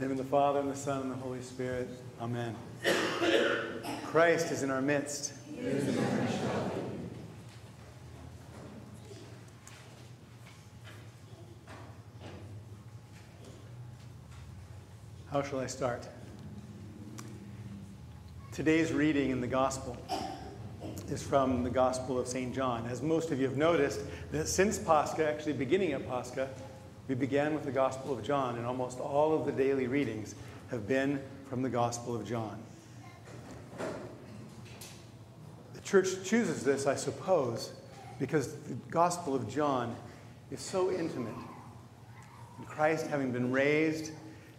Name of the Father, and the Son, and the Holy Spirit. Amen. Christ is in our midst. How shall I start? Today's reading in the Gospel is from the Gospel of St. John. As most of you have noticed, that since Pascha, actually beginning at Pascha, we began with the Gospel of John, and almost all of the daily readings have been from the Gospel of John. The church chooses this, I suppose, because the Gospel of John is so intimate. And Christ, having been raised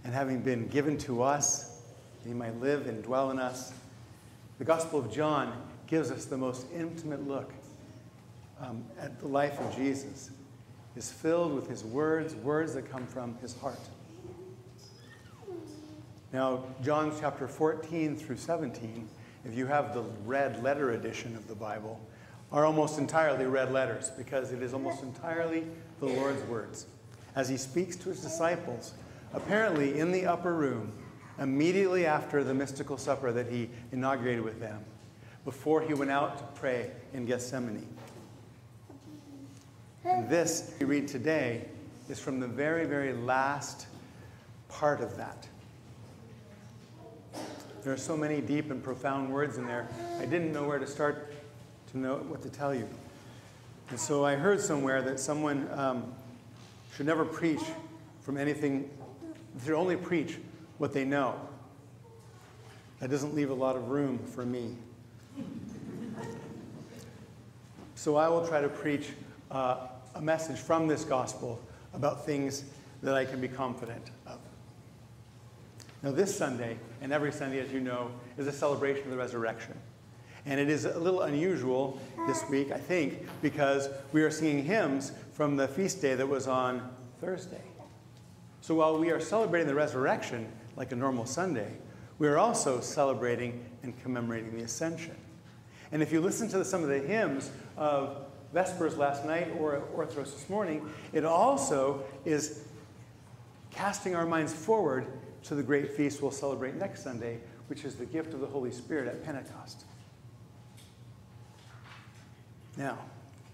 and having been given to us, that he might live and dwell in us, the Gospel of John gives us the most intimate look um, at the life of Jesus is filled with his words, words that come from his heart. Now, John chapter 14 through 17, if you have the red letter edition of the Bible, are almost entirely red letters because it is almost entirely the Lord's words. As he speaks to his disciples, apparently in the upper room, immediately after the mystical supper that he inaugurated with them, before he went out to pray in Gethsemane. And this we read today is from the very, very last part of that. There are so many deep and profound words in there. I didn't know where to start to know what to tell you. And so I heard somewhere that someone um, should never preach from anything, they should only preach what they know. That doesn't leave a lot of room for me. So I will try to preach uh, a message from this gospel about things that I can be confident of. Now, this Sunday, and every Sunday, as you know, is a celebration of the resurrection. And it is a little unusual this week, I think, because we are singing hymns from the feast day that was on Thursday. So while we are celebrating the resurrection like a normal Sunday, we are also celebrating and commemorating the ascension. And if you listen to some of the hymns of Vespers last night or Orthros this morning, it also is casting our minds forward to the great feast we'll celebrate next Sunday, which is the gift of the Holy Spirit at Pentecost. Now,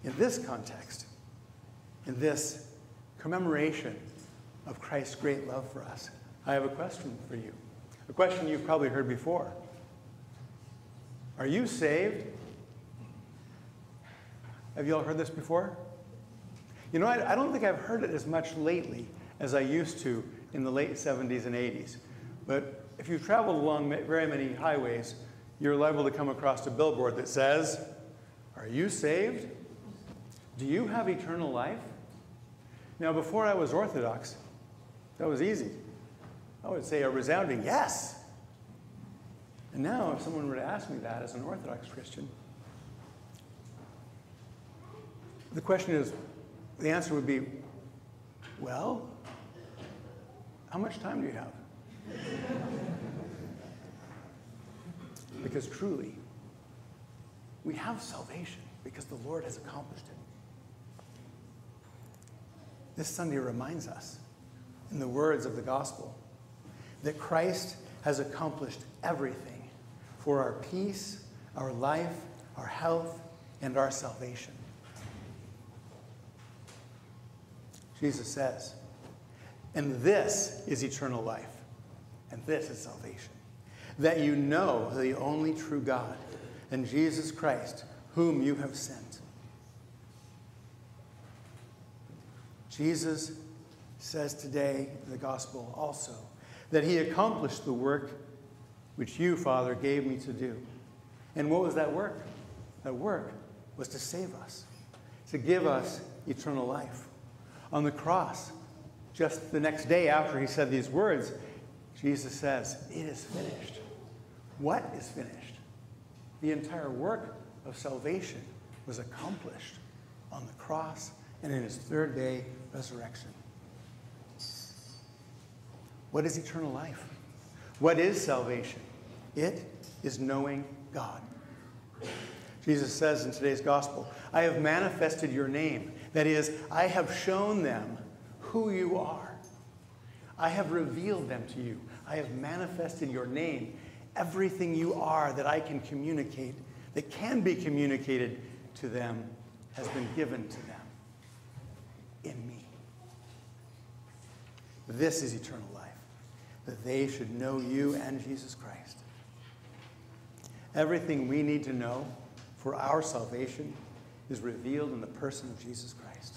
in this context, in this commemoration of Christ's great love for us, I have a question for you. A question you've probably heard before. Are you saved? Have you all heard this before? You know, I, I, don't think I've heard it as much lately as I used to in the late 70s and 80s. But if you've traveled along very many highways, you're liable to come across a billboard that says, Are you saved? Do you have eternal life? Now, before I was Orthodox, that was easy. I would say a resounding yes. And now, if someone were to ask me that as an Orthodox Christian, The question is, the answer would be, well, how much time do you have? because truly, we have salvation because the Lord has accomplished it. This Sunday reminds us, in the words of the gospel, that Christ has accomplished everything for our peace, our life, our health, and our salvation. Jesus says. And this is eternal life. And this is salvation. That you know the only true God and Jesus Christ, whom you have sent. Jesus says today in the gospel also that he accomplished the work which you, Father, gave me to do. And what was that work? That work was to save us, to give us eternal life on the cross. Just the next day after he said these words, Jesus says, It is finished. What is finished? The entire work of salvation was accomplished on the cross and in his third day resurrection. What is eternal life? What is salvation? It is knowing God. Jesus says in today's gospel, I have manifested your name that is, I have shown them who you are. I have revealed them to you. I have manifested your name. Everything you are that I can communicate, that can be communicated to them, has been given to them in me. This is eternal life, that they should know you and Jesus Christ. Everything we need to know for our salvation is revealed in the person of Jesus Christ.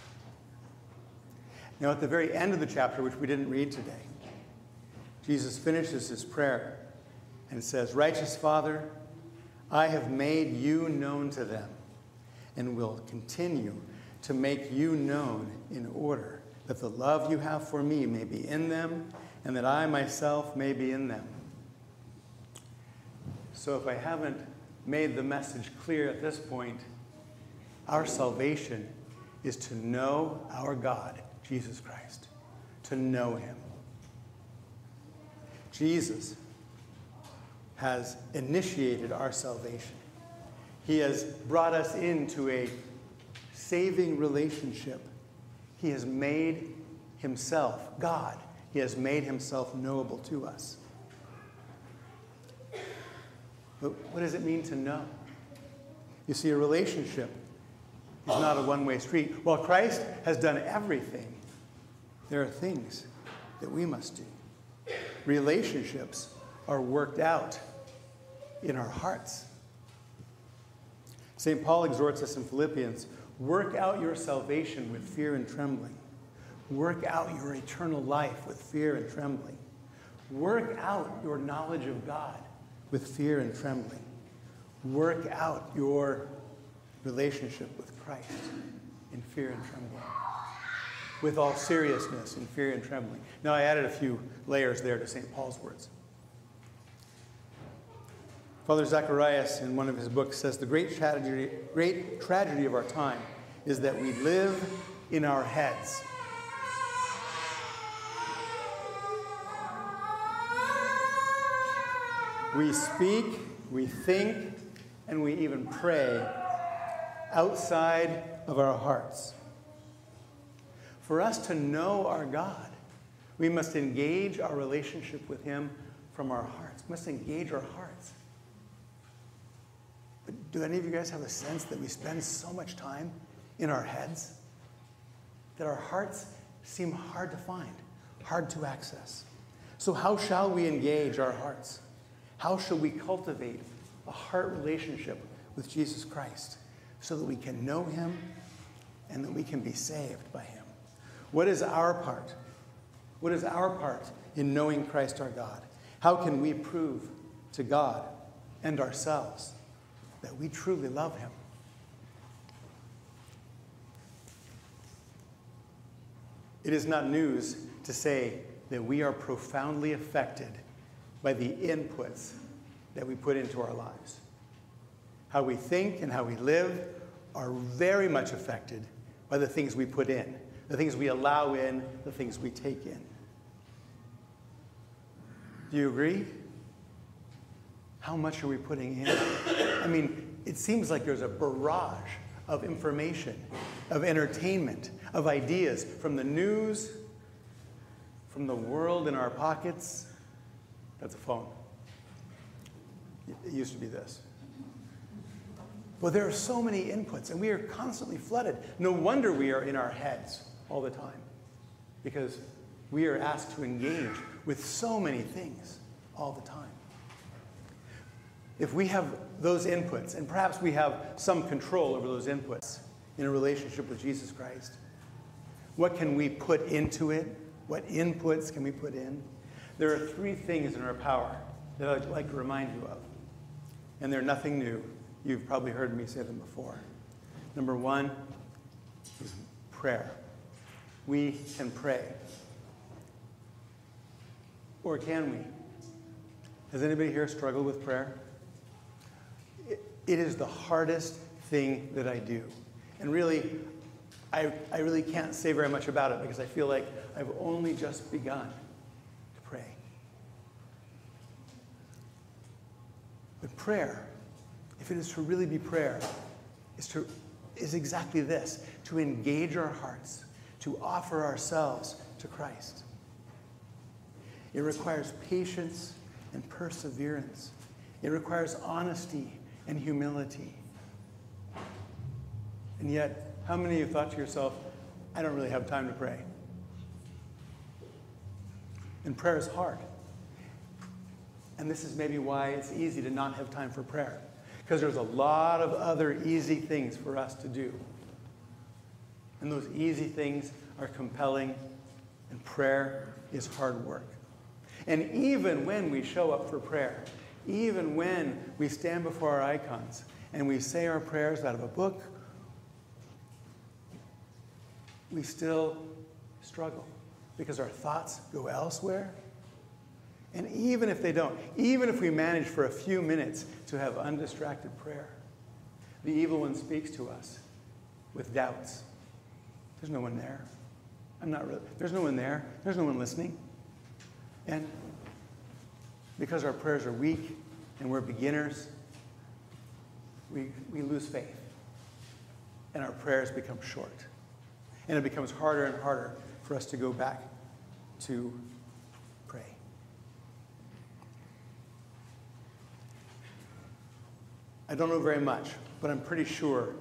Now, at the very end of the chapter, which we didn't read today, Jesus finishes his prayer and says, Righteous Father, I have made you known to them and will continue to make you known in order that the love you have for me may be in them and that I myself may be in them. So if I haven't made the message clear at this point, our salvation is to know our God, Jesus Christ, to know him. Jesus has initiated our salvation. He has brought us into a saving relationship. He has made himself, God, he has made himself knowable to us. But what does it mean to know? You see, a relationship is not a one way street. While Christ has done everything, there are things that we must do. Relationships are worked out in our hearts. St. Paul exhorts us in Philippians work out your salvation with fear and trembling. Work out your eternal life with fear and trembling. Work out your knowledge of God with fear and trembling. Work out your relationship with Christ in fear and trembling. With all seriousness in fear and trembling. Now, I added a few layers there to St. Paul's words. Father Zacharias, in one of his books, says the great tragedy, great tragedy of our time is that we live in our heads. We speak, we think, and we even pray outside of our hearts. For us to know our God, we must engage our relationship with Him from our hearts. We must engage our hearts. But do any of you guys have a sense that we spend so much time in our heads that our hearts seem hard to find, hard to access? So, how shall we engage our hearts? How shall we cultivate a heart relationship with Jesus Christ so that we can know him and that we can be saved by him? What is our part? What is our part in knowing Christ our God? How can we prove to God and ourselves that we truly love him? It is not news to say that we are profoundly affected by the inputs that we put into our lives. How we think and how we live are very much affected by the things we put in, the things we allow in, the things we take in. Do you agree? How much are we putting in? I mean, it seems like there's a barrage of information, of entertainment, of ideas from the news, from the world in our pockets, that's a phone. It used to be this. Well, there are so many inputs, and we are constantly flooded. No wonder we are in our heads all the time, because we are asked to engage with so many things all the time. If we have those inputs, and perhaps we have some control over those inputs in a relationship with Jesus Christ, what can we put into it? What inputs can we put in? There are three things in our power that I'd like to remind you of. And they're nothing new. You've probably heard me say them before. Number one is prayer. We can pray. Or can we? Has anybody here struggled with prayer? it, it is the hardest thing that I do. And really, I, I really can't say very much about it because I feel like I've only just begun. To pray. But prayer, if it is to really be prayer, is, to, is exactly this to engage our hearts, to offer ourselves to Christ. It requires patience and perseverance. It requires honesty and humility. And yet, how many of you thought to yourself, I don't really have time to pray? And prayer is hard. And this is maybe why it's easy to not have time for prayer, because there's a lot of other easy things for us to do. And those easy things are compelling, and prayer is hard work. And even when we show up for prayer, even when we stand before our icons and we say our prayers out of a book, we still struggle because our thoughts go elsewhere. And even if they don't, even if we manage for a few minutes to have undistracted prayer, the evil one speaks to us with doubts. There's no one there. I'm not really, there's no one there. There's no one listening. And because our prayers are weak and we're beginners, we, we lose faith. And our prayers become short. And it becomes harder and harder for us to go back to pray. I don't know very much, but I'm pretty sure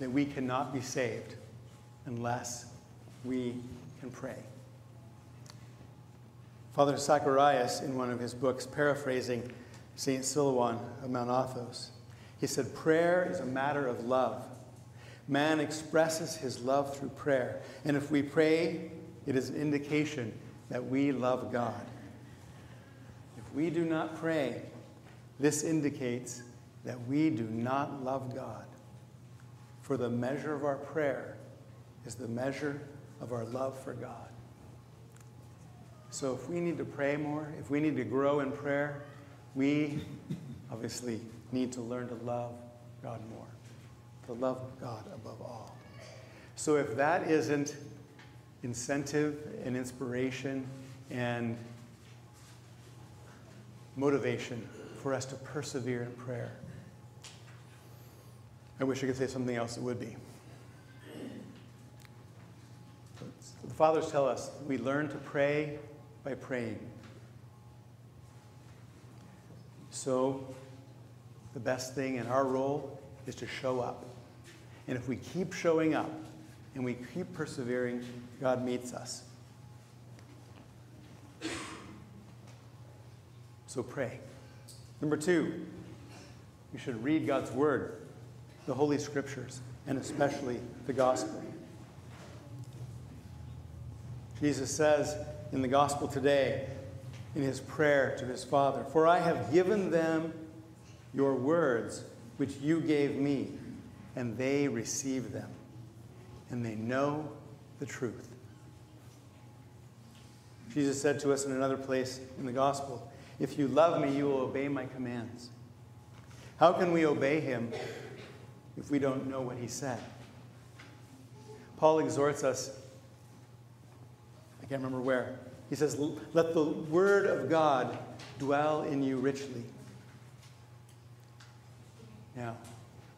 that we cannot be saved unless we can pray. Father Zacharias, in one of his books, paraphrasing St. Silouan of Mount Athos, he said, Prayer is a matter of love. Man expresses his love through prayer. And if we pray, it is an indication that we love God. If we do not pray, this indicates that we do not love God. For the measure of our prayer is the measure of our love for God. So if we need to pray more, if we need to grow in prayer, we obviously need to learn to love God more, to love God above all. So if that isn't incentive and inspiration and motivation for us to persevere in prayer, I wish I could say something else it would be. The fathers tell us we learn to pray by praying. So, the best thing in our role is to show up. And if we keep showing up and we keep persevering, God meets us. So pray. Number two, we should read God's Word, the Holy Scriptures, and especially the Gospel. Jesus says in the Gospel today, in his prayer to his Father, For I have given them your words, which you gave me, and they receive them, and they know the truth. Jesus said to us in another place in the Gospel, If you love me, you will obey my commands. How can we obey him if we don't know what he said? Paul exhorts us I can't remember where. He says, Let the word of God dwell in you richly. Now,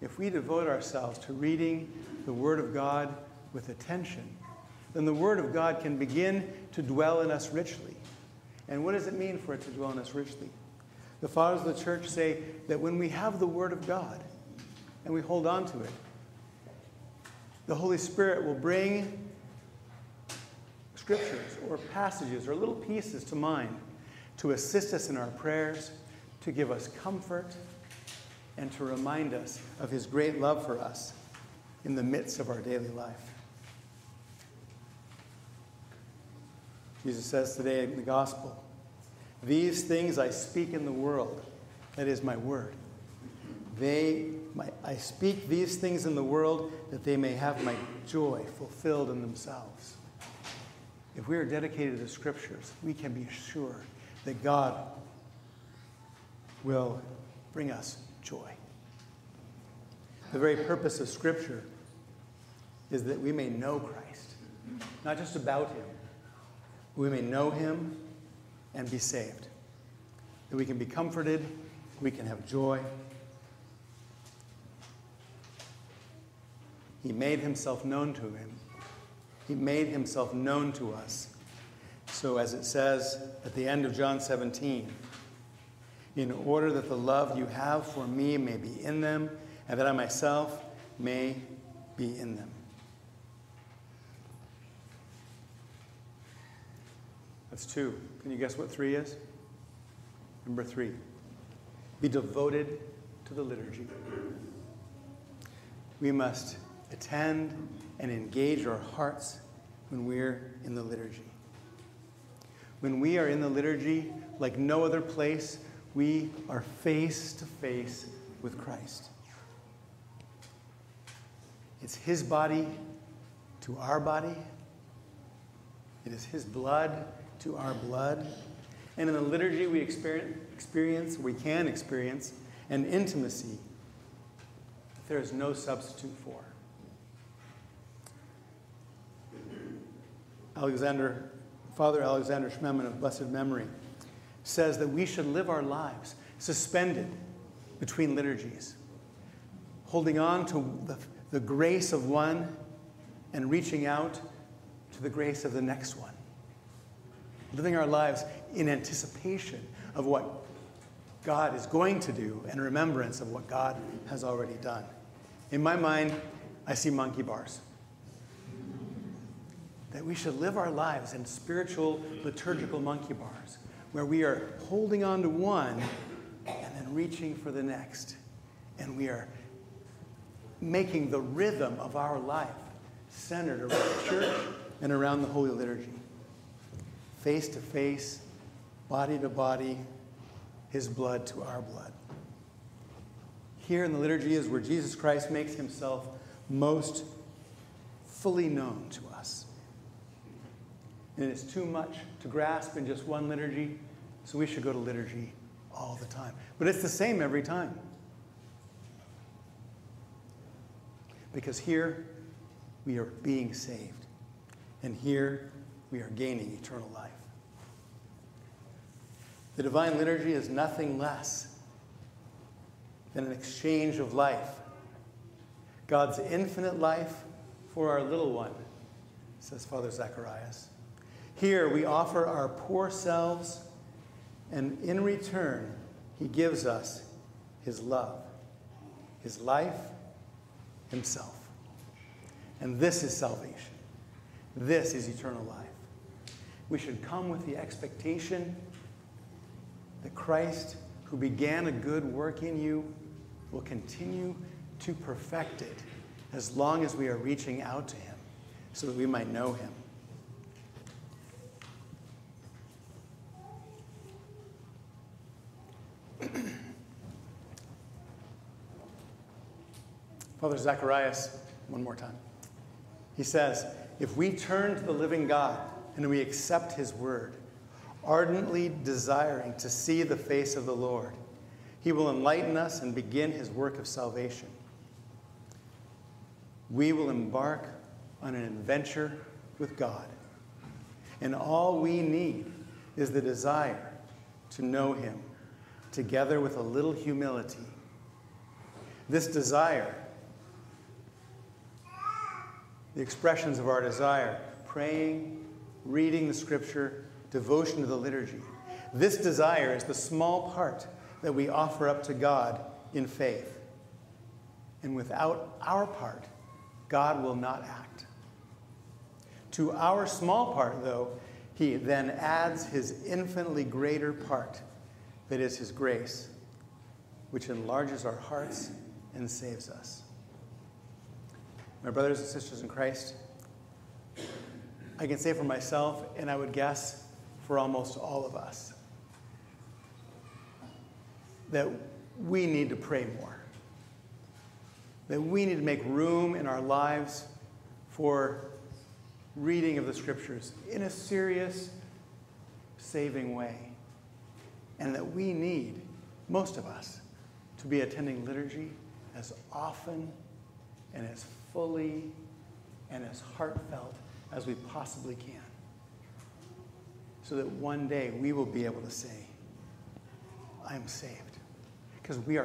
if we devote ourselves to reading the word of God with attention, then the word of God can begin to dwell in us richly. And what does it mean for it to dwell in us richly? The fathers of the church say that when we have the word of God and we hold on to it, the Holy Spirit will bring scriptures or passages or little pieces to mind to assist us in our prayers, to give us comfort, and to remind us of his great love for us in the midst of our daily life. Jesus says today in the gospel, These things I speak in the world, that is my word. They, my, I speak these things in the world that they may have my joy fulfilled in themselves. If we are dedicated to the scriptures, we can be sure that God will bring us joy. The very purpose of scripture is that we may know Christ, not just about him. We may know him and be saved. That we can be comforted, we can have joy. He made himself known to him he made himself known to us So, as it says at the end of John 17, in order that the love you have for me may be in them, and that I myself may be in them. That's two. Can you guess what three is? Number three be devoted to the liturgy. We must attend and engage our hearts when we're in the liturgy. When we are in the liturgy, like no other place, we are face to face with Christ. It's His body to our body, it is His blood to our blood. And in the liturgy, we experience, we can experience an intimacy that there is no substitute for. Alexander, Father Alexander Schmemann of blessed memory, says that we should live our lives suspended between liturgies, holding on to the, the grace of one and reaching out to the grace of the next one. Living our lives in anticipation of what God is going to do and remembrance of what God has already done. In my mind, I see monkey bars. That we should live our lives in spiritual, liturgical monkey bars, where we are holding on to one and then reaching for the next. And we are making the rhythm of our life centered around the church and around the Holy Liturgy. Face to face, body to body, his blood to our blood. Here in the liturgy is where Jesus Christ makes himself most fully known to us. And it's too much to grasp in just one liturgy, so we should go to liturgy all the time. But it's the same every time. Because here we are being saved, and here we are gaining eternal life. The divine liturgy is nothing less than an exchange of life. God's infinite life for our little one, says Father Zacharias. Here we offer our poor selves, and in return, he gives us his love, his life, himself. And this is salvation. This is eternal life. We should come with the expectation that Christ, who began a good work in you, will continue to perfect it as long as we are reaching out to him so that we might know him. Father Zacharias, one more time. He says, If we turn to the living God and we accept his word, ardently desiring to see the face of the Lord, he will enlighten us and begin his work of salvation. We will embark on an adventure with God. And all we need is the desire to know him, together with a little humility. This desire the expressions of our desire praying, reading the scripture, devotion to the liturgy. This desire is the small part that we offer up to God in faith. And without our part, God will not act. To our small part, though, he then adds his infinitely greater part, that is his grace, which enlarges our hearts and saves us. My brothers and sisters in Christ, I can say for myself, and I would guess for almost all of us, that we need to pray more. That we need to make room in our lives for reading of the scriptures in a serious, saving way. And that we need, most of us, to be attending liturgy as often and as fully and as heartfelt as we possibly can. So that one day we will be able to say, I am saved. Because we are